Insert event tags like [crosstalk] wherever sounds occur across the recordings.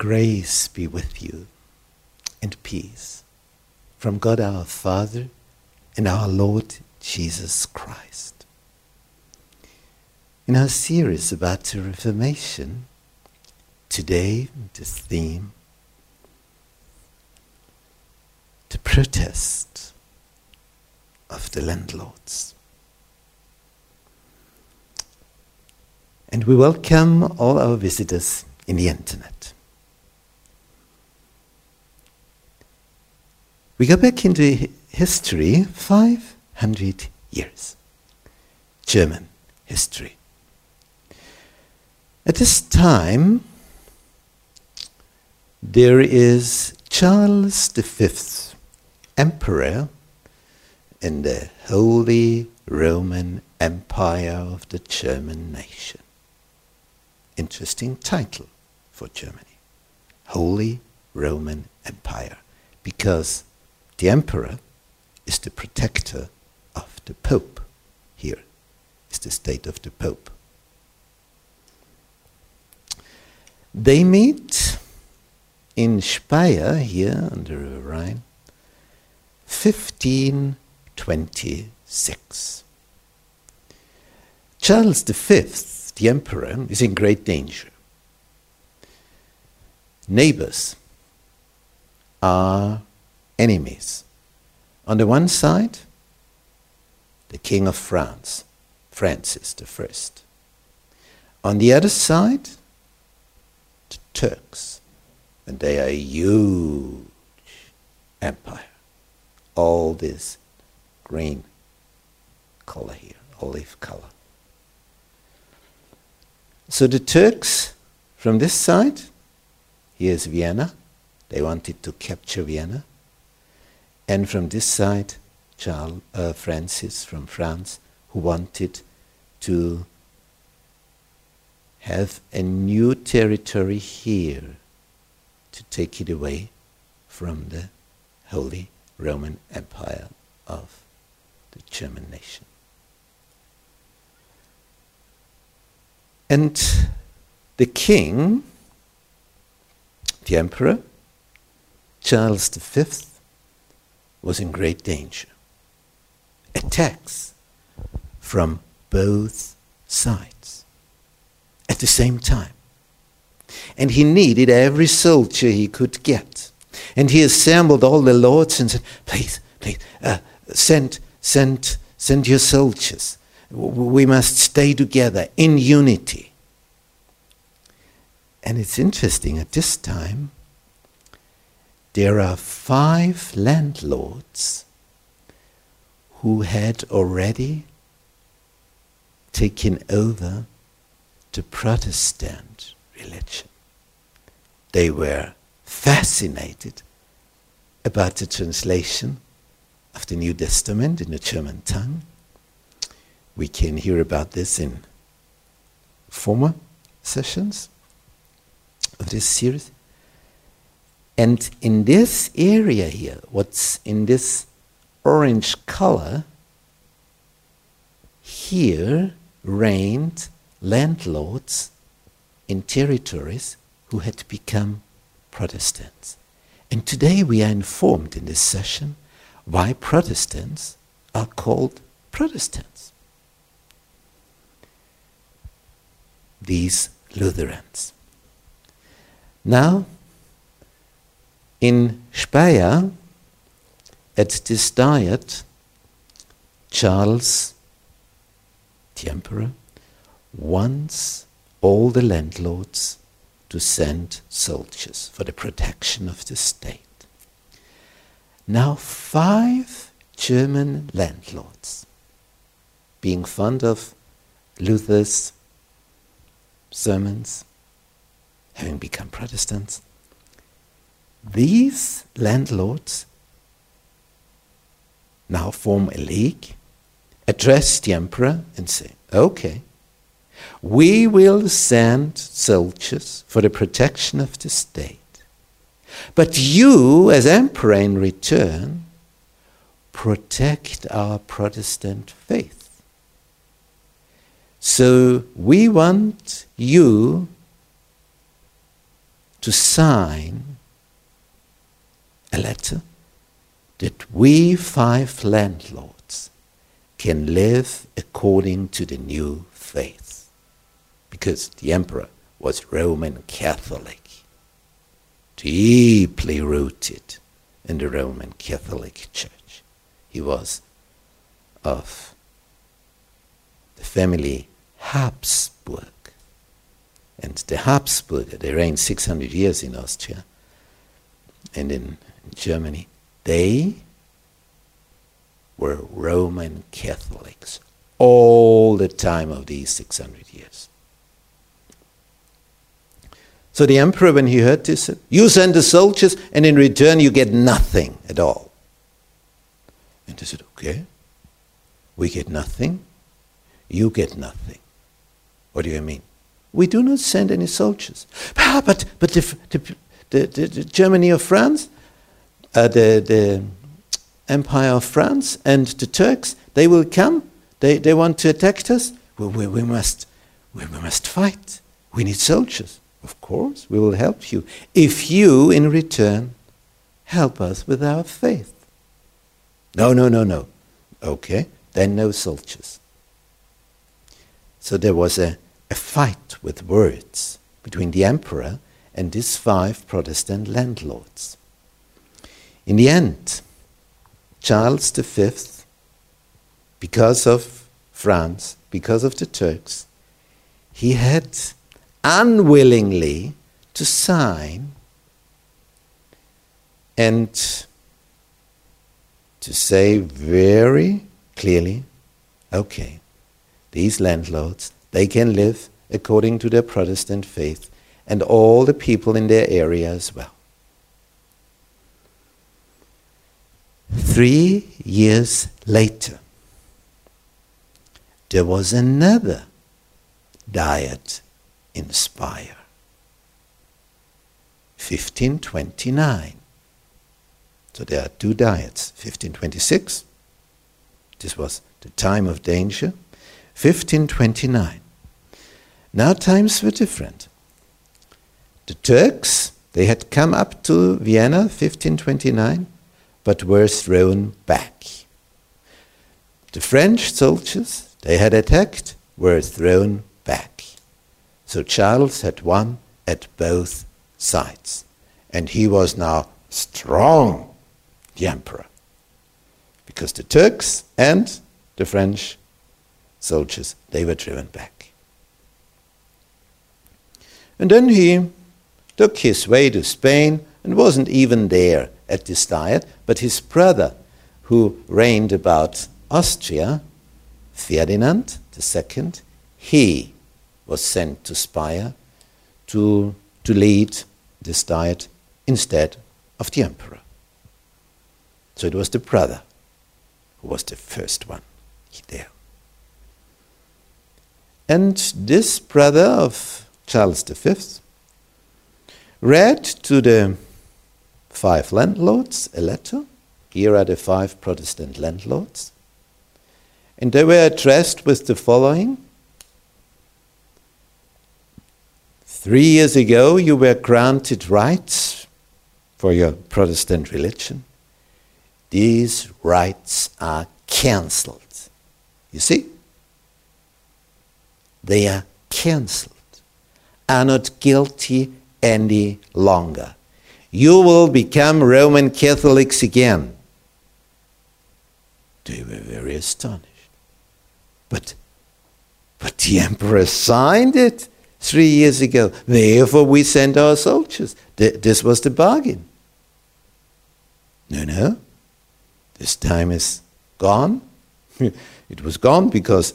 Grace be with you and peace from God our Father and our Lord Jesus Christ. In our series about the Reformation, today the theme the protest of the landlords. And we welcome all our visitors in the internet. We go back into history 500 years. German history. At this time, there is Charles V, Emperor in the Holy Roman Empire of the German nation. Interesting title for Germany. Holy Roman Empire. Because the emperor is the protector of the pope. Here is the state of the pope. They meet in Speyer, here on the Rhine, 1526. Charles V, the emperor, is in great danger. Neighbors are enemies. On the one side, the King of France, Francis I. On the other side, the Turks, and they are a huge empire. All this green color here, olive color. So the Turks from this side, here's Vienna. They wanted to capture Vienna. And from this side, Charles uh, Francis from France, who wanted to have a new territory here to take it away from the Holy Roman Empire of the German nation. And the king, the emperor, Charles V, was in great danger. Attacks from both sides at the same time. And he needed every soldier he could get. And he assembled all the lords and said, Please, please, uh, send, send, send your soldiers. We must stay together in unity. And it's interesting, at this time, there are five landlords who had already taken over the Protestant religion. They were fascinated about the translation of the New Testament in the German tongue. We can hear about this in former sessions of this series. And in this area here, what's in this orange color, here reigned landlords in territories who had become Protestants. And today we are informed in this session why Protestants are called Protestants. These Lutherans. Now, in Speyer, at this diet, Charles, the emperor, wants all the landlords to send soldiers for the protection of the state. Now, five German landlords, being fond of Luther's sermons, having become Protestants, these landlords now form a league, address the emperor, and say, okay, we will send soldiers for the protection of the state. But you, as emperor, in return, protect our Protestant faith. So we want you to sign a letter that we five landlords can live according to the new faith. Because the emperor was Roman Catholic, deeply rooted in the Roman Catholic Church. He was of the family Habsburg. And the Habsburg, they reigned 600 years in Austria and in Germany. They were Roman Catholics all the time of these 600 years. So the emperor, when he heard this, said, You send the soldiers, and in return you get nothing at all. And they said, Okay, we get nothing, you get nothing. What do you mean? We do not send any soldiers. Ah, but but the, the, the, the Germany of France, uh, the, the Empire of France and the Turks, they will come. They, they want to attack us. We, we, we, must, we, we must fight. We need soldiers. Of course, we will help you. If you, in return, help us with our faith. No, no, no, no. Okay, then no soldiers. So there was a, a fight with words between the emperor and these five Protestant landlords. In the end, Charles V, because of France, because of the Turks, he had unwillingly to sign and to say very clearly okay, these landlords, they can live according to their Protestant faith, and all the people in their area as well. Three years later, there was another diet in Speyer. 1529. So there are two diets. 1526, this was the time of danger. 1529. Now times were different. The Turks, they had come up to Vienna 1529 but were thrown back. The French soldiers they had attacked were thrown back. So Charles had won at both sides. And he was now strong, the emperor. Because the Turks and the French soldiers, they were driven back. And then he took his way to Spain and wasn't even there at this diet, but his brother, who reigned about Austria, Ferdinand II, he was sent to Speyer to, to lead this diet instead of the emperor. So it was the brother who was the first one there. And this brother of Charles V read to the five landlords a letter. Here are the five Protestant landlords. And they were addressed with the following Three years ago, you were granted rights for your Protestant religion. These rights are cancelled. You see? They are cancelled, are not guilty any longer you will become Roman Catholics again. They were very astonished. But, but the emperor signed it three years ago. Therefore, we sent our soldiers. this was the bargain. No, no. This time is gone. [laughs] it was gone because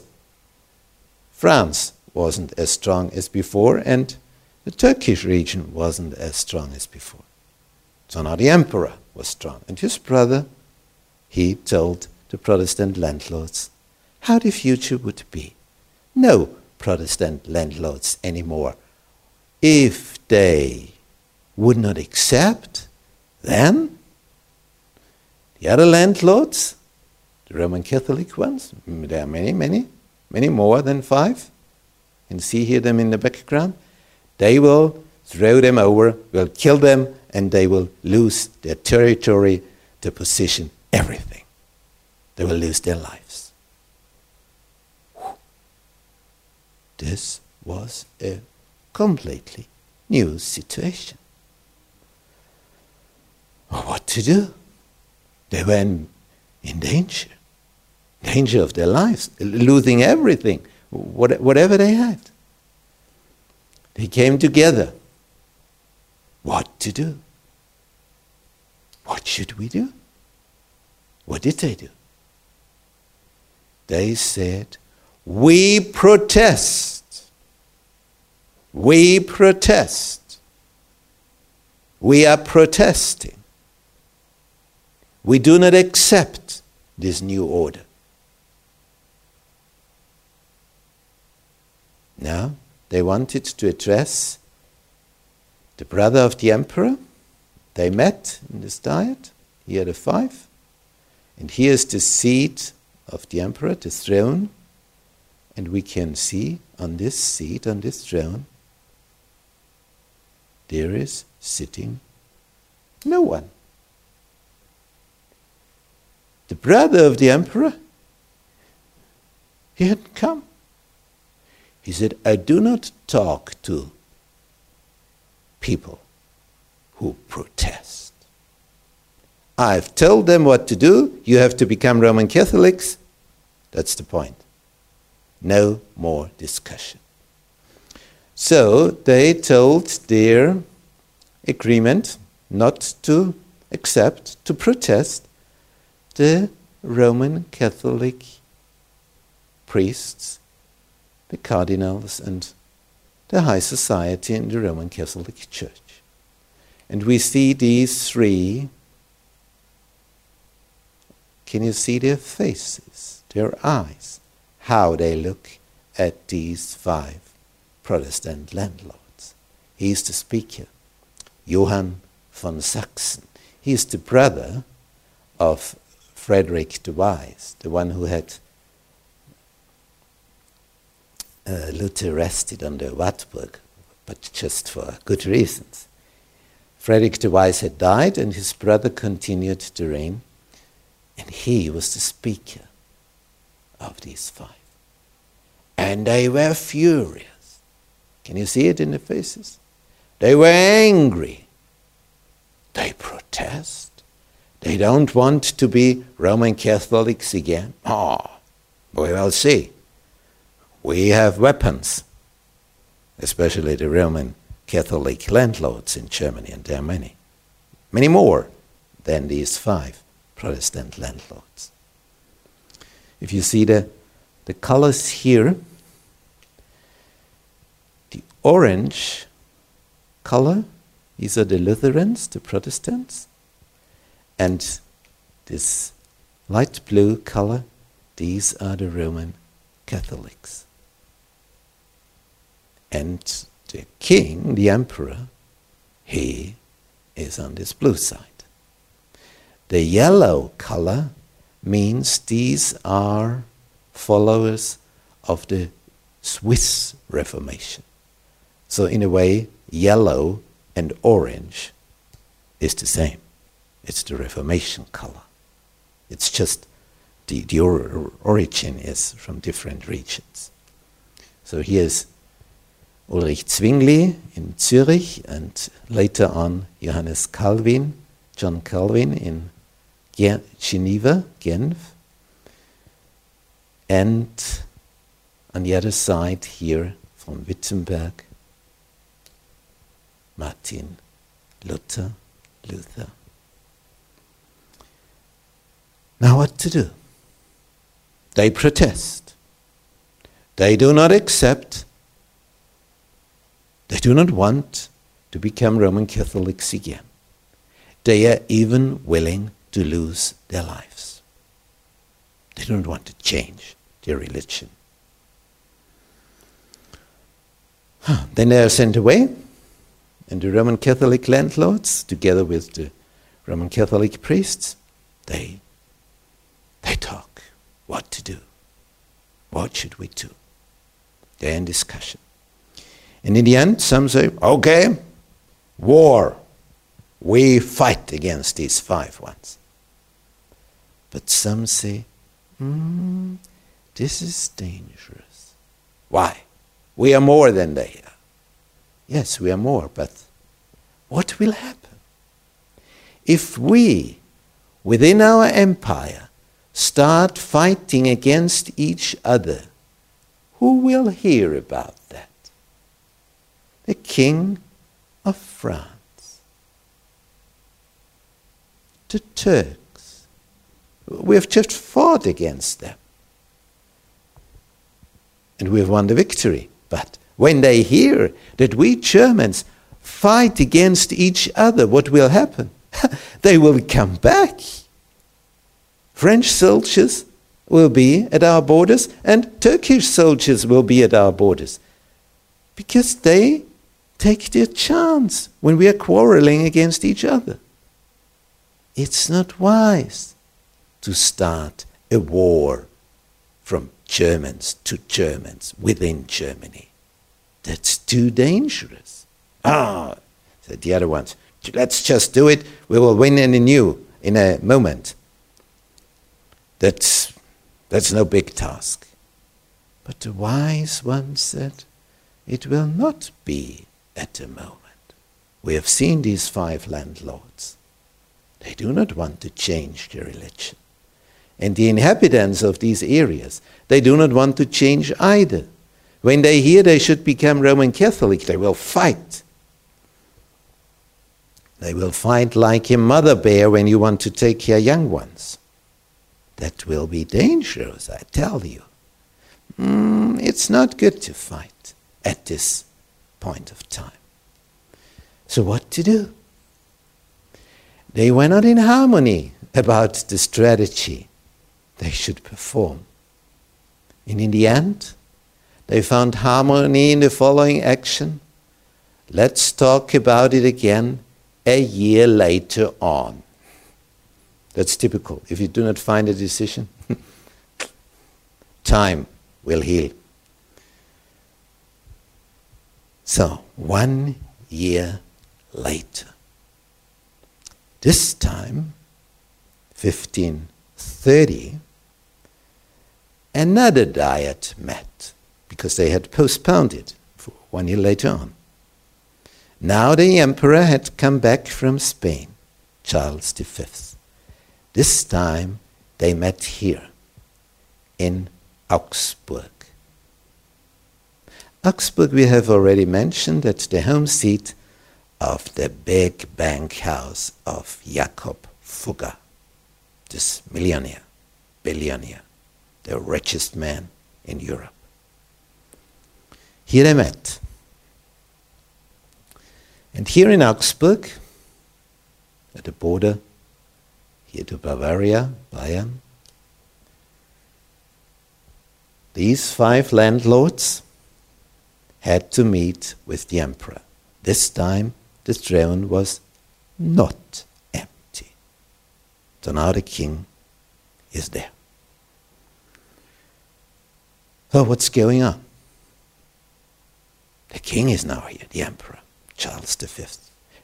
France wasn't as strong as before and the Turkish region wasn't as strong as before. So now the emperor was strong. And his brother, he told the Protestant landlords how the future would be. No Protestant landlords anymore. If they would not accept, then the other landlords, the Roman Catholic ones, there are many, many, many more than five, and see here them in the background, they will throw them over, we'll kill them, and they will lose their territory, their position, everything. They will lose their lives. This was a completely new situation. What to do? They were in danger, danger of their lives, losing everything, whatever they had. They came together. What to do? What should we do? What did they do? They said, We protest. We protest. We are protesting. We do not accept this new order. Now, they wanted to address the brother of the emperor. They met in this diet. He had a five. And here is the seat of the emperor, the throne. And we can see on this seat, on this throne, there is sitting no one. The brother of the emperor, he had come. He said, I do not talk to people who protest. I've told them what to do. You have to become Roman Catholics. That's the point. No more discussion. So they told their agreement not to accept, to protest the Roman Catholic priests the cardinals, and the high society in the Roman Catholic Church. And we see these three. Can you see their faces, their eyes, how they look at these five Protestant landlords? He is the speaker, Johann von Sachsen. He is the brother of Frederick the Wise, the one who had uh, Luther rested under Wartburg, but just for good reasons. Frederick the Wise had died, and his brother continued to reign, and he was the speaker of these five. And they were furious. Can you see it in the faces? They were angry. They protest. They don't want to be Roman Catholics again. Oh, we will see we have weapons, especially the Roman Catholic landlords in Germany, and there are many, many more than these five Protestant landlords. If you see the, the colors here, the orange color, these are the Lutherans, the Protestants, and this light blue color, these are the Roman Catholics. And the king, the emperor, he is on this blue side. The yellow color means these are followers of the Swiss Reformation. So, in a way, yellow and orange is the same. It's the Reformation color. It's just the, the or, origin is from different regions. So, here's Ulrich Zwingli in Zurich, and later on Johannes Calvin, John Calvin in Geneva, Genf. And on the other side here from Wittenberg, Martin Luther, Luther. Now, what to do? They protest. They do not accept they do not want to become Roman Catholics again. They are even willing to lose their lives. They don't want to change their religion. Then they are sent away, and the Roman Catholic landlords, together with the Roman Catholic priests, they, they talk what to do. What should we do? They're in discussion. And in the end, some say, okay, war. We fight against these five ones. But some say, mm, this is dangerous. Why? We are more than they are. Yes, we are more, but what will happen? If we, within our empire, start fighting against each other, who will hear about? The king of France, the Turks. We have just fought against them. And we have won the victory. But when they hear that we Germans fight against each other, what will happen? [laughs] they will come back. French soldiers will be at our borders, and Turkish soldiers will be at our borders. Because they take their chance when we are quarreling against each other. It's not wise to start a war from Germans to Germans within Germany. That's too dangerous. Ah, said the other ones. Let's just do it. We will win in a new, in a moment. That's, that's no big task. But the wise one said, it will not be at the moment. We have seen these five landlords. They do not want to change the religion. And the inhabitants of these areas, they do not want to change either. When they hear they should become Roman Catholic, they will fight. They will fight like a mother bear when you want to take her young ones. That will be dangerous, I tell you. Mm, it's not good to fight at this point of time. So, what to do? They were not in harmony about the strategy they should perform. And in the end, they found harmony in the following action. Let's talk about it again a year later on. That's typical. If you do not find a decision, [laughs] time will heal. So, one year later, this time, 1530, another diet met because they had postponed it for one year later on. Now the emperor had come back from Spain, Charles V. This time they met here in Augsburg. Augsburg, we have already mentioned, that's the home seat of the big bank house of Jakob Fugger, this millionaire, billionaire, the richest man in Europe. Here they met. And here in Augsburg, at the border, here to Bavaria, Bayern, these five landlords had to meet with the emperor. This time the throne was not empty. So now the king is there. So what's going on? The king is now here, the emperor, Charles V.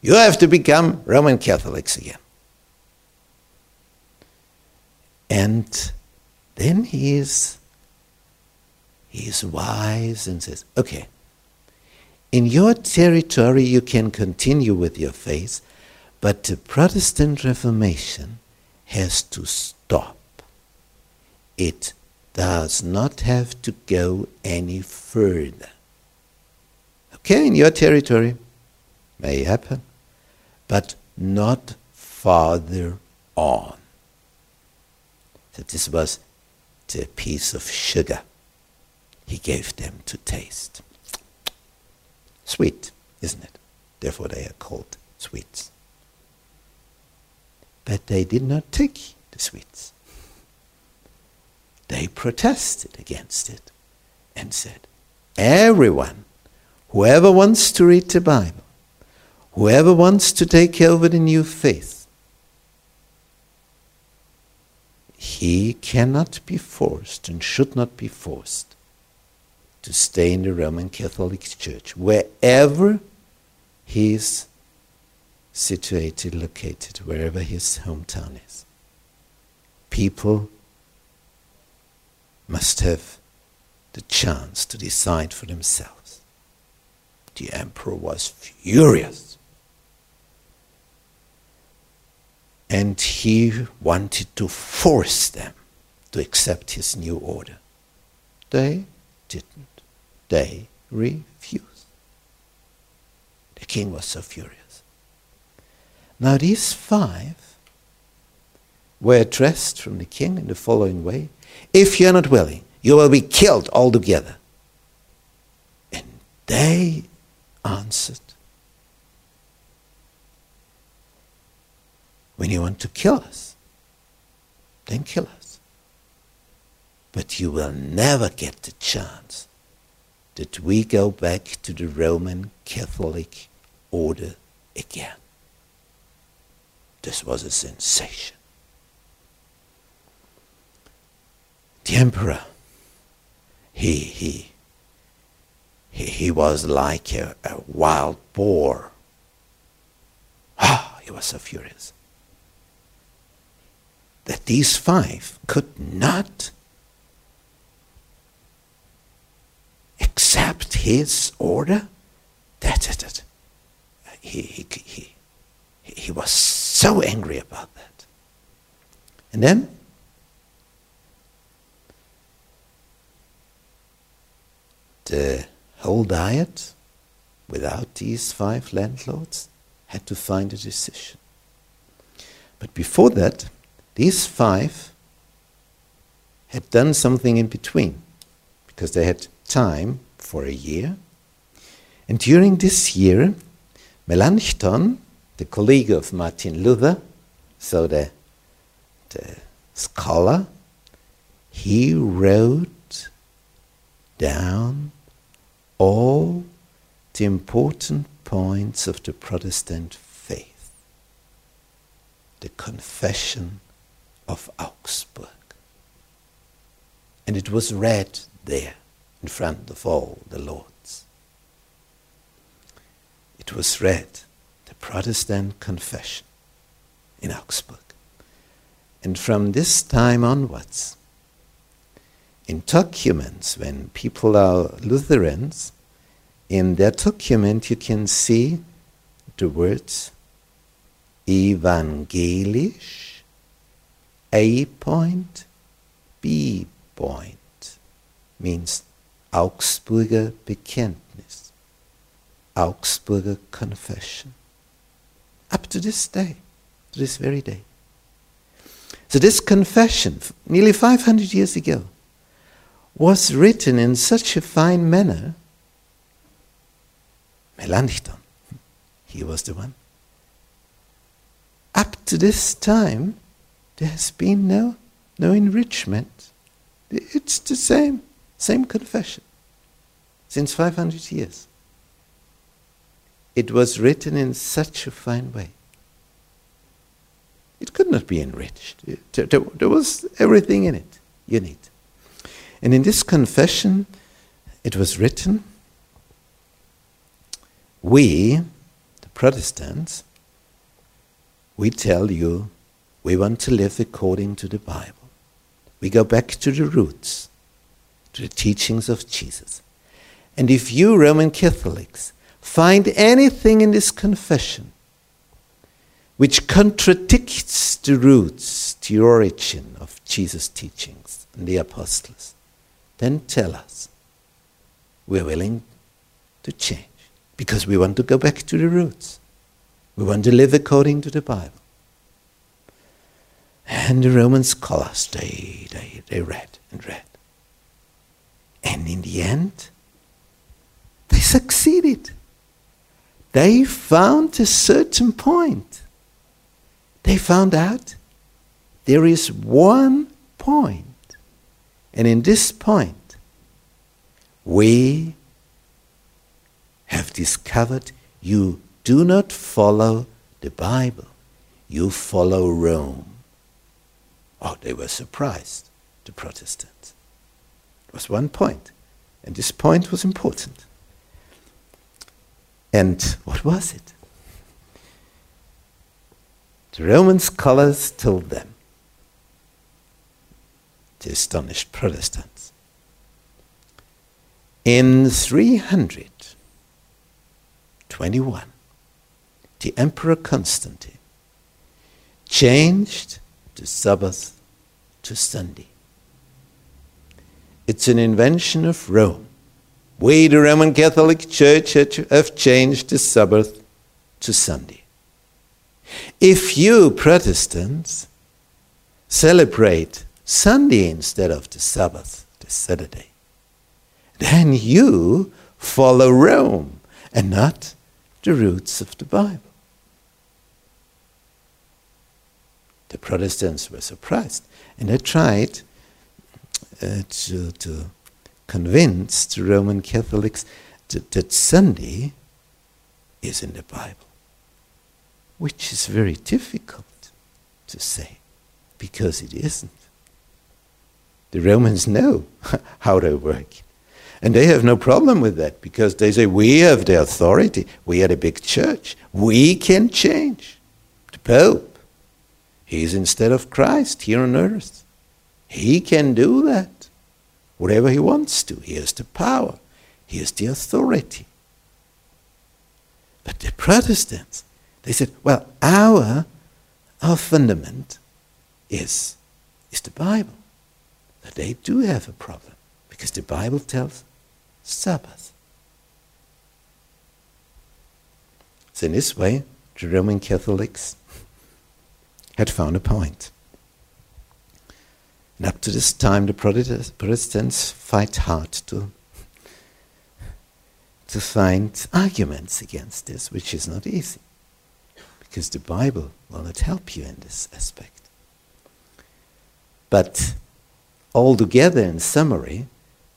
You have to become Roman Catholics again. And then he is, he is wise and says, okay, in your territory you can continue with your faith, but the Protestant Reformation has to stop. It does not have to go any further. Okay, in your territory, may happen, but not farther on that this was the piece of sugar he gave them to taste. Sweet, isn't it? Therefore, they are called sweets. But they did not take the sweets. They protested against it and said, Everyone, whoever wants to read the Bible, whoever wants to take over the new faith, he cannot be forced and should not be forced to stay in the Roman Catholic Church wherever his situated, located, wherever his hometown is. People must have the chance to decide for themselves. The emperor was furious. And he wanted to force them to accept his new order. They didn't. They refused. The king was so furious. Now, these five were addressed from the king in the following way If you are not willing, you will be killed altogether. And they answered, When you want to kill us, then kill us. But you will never get the chance that we go back to the Roman Catholic order again. This was a sensation. The emperor, he, he, he, he was like a, a wild boar. Ah, he was so furious that these five could not accept his order. That, that, that. He, he, he, he was so angry about that. And then the whole diet, without these five landlords, had to find a decision. But before that, these five had done something in between, because they had time for a year. And during this year, Melanchthon, the colleague of Martin Luther, so the, the scholar, he wrote down all the important points of the Protestant faith. The Confession of Augsburg. And it was read there in front of all the lords. It was read, the Protestant Confession in Augsburg. And from this time onwards, in documents, when people are Lutherans, in their document you can see the words evangelisch, A point, B point, means Augsburger Bekenntnis, Augsburger Confession. Up to this day, to this very day. So, this confession, nearly 500 years ago, was written in such a fine manner. Melanchthon, he was the one. Up to this time, there has been no, no enrichment. It's the same, same confession since 500 years. It was written in such a fine way. It could not be enriched. There, was everything in it you need. And in this confession, it was written We, the Protestants, we tell you we want to live according to the Bible. We go back to the roots, to the teachings of Jesus. And if you, Roman Catholics, find anything in this confession which contradicts the roots, the origin of Jesus' teachings and the apostles, then tell us. We're willing to change because we want to go back to the roots. We want to live according to the Bible. And the Roman scholars, they, they, they read and read. And in the end, they succeeded. They found a certain point. They found out there is one point and in this point, we have discovered you do not follow the Bible, you follow Rome. Oh, they were surprised, the Protestants. Was one point, and this point was important. And what was it? The Roman scholars told them, the astonished Protestants, in 321, the Emperor Constantine changed the Sabbath to Sunday. It's an invention of Rome. We, the Roman Catholic Church, have changed the Sabbath to Sunday. If you, Protestants, celebrate Sunday instead of the Sabbath, the Saturday, then you follow Rome and not the roots of the Bible. The Protestants were surprised and they tried Uh, to, to convince the Roman Catholics that, that Sunday is in the Bible, which is very difficult to say because it isn't. The Romans know [laughs] how they work. And they have no problem with that because they say, we have the authority. We are the big church. We can change. The Pope, he's instead of Christ here on earth. He can do that. Whatever he wants to. He has the power. He has the authority. But the Protestants, they said, well, our, our fundament is, is the Bible. But they do have a problem because the Bible tells Sabbath. So, in this way, the Roman Catholics [laughs] had found a point. And up to this time, the Protestants fight hard to, to find arguments against this, which is not easy, because the Bible will not help you in this aspect. But altogether, in summary,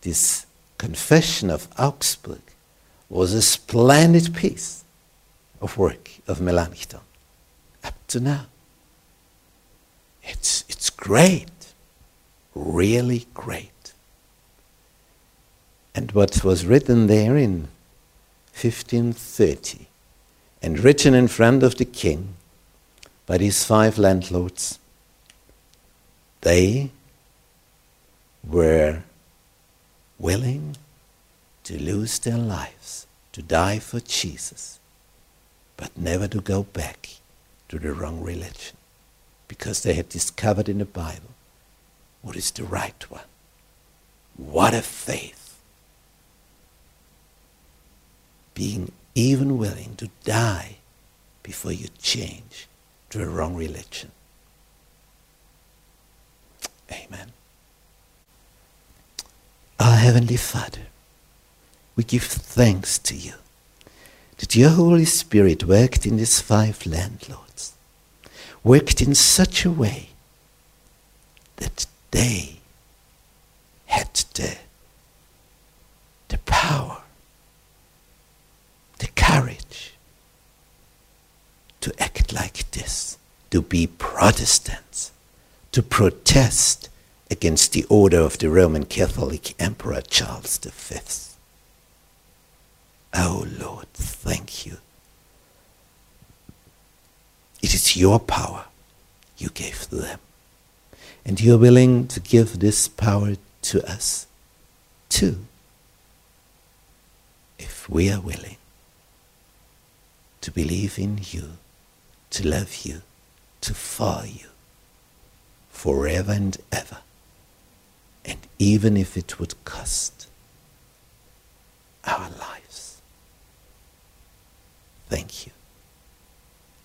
this Confession of Augsburg was a splendid piece of work of Melanchthon up to now. It's, it's great, really great. And what was written there in 1530 and written in front of the king by these five landlords, they were willing to lose their lives, to die for Jesus, but never to go back to the wrong religion because they had discovered in the Bible what is the right one. What a faith! Being even willing to die before you change to a wrong religion. Amen. Our Heavenly Father, we give thanks to you that your Holy Spirit worked in these five landlords, worked in such a way that they had the, the power, the courage to act like this, to be Protestants, to protest against the order of the Roman Catholic Emperor Charles V. Oh Lord, thank you. It is your power you gave them. And you're willing to give this power to us too, if we are willing to believe in you, to love you, to follow you forever and ever and even if it would cost our lives. Thank you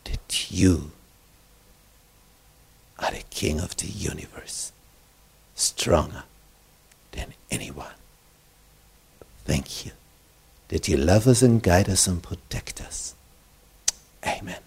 that you are the king of the universe, stronger than anyone. Thank you that you love us and guide us and protect us. Amen.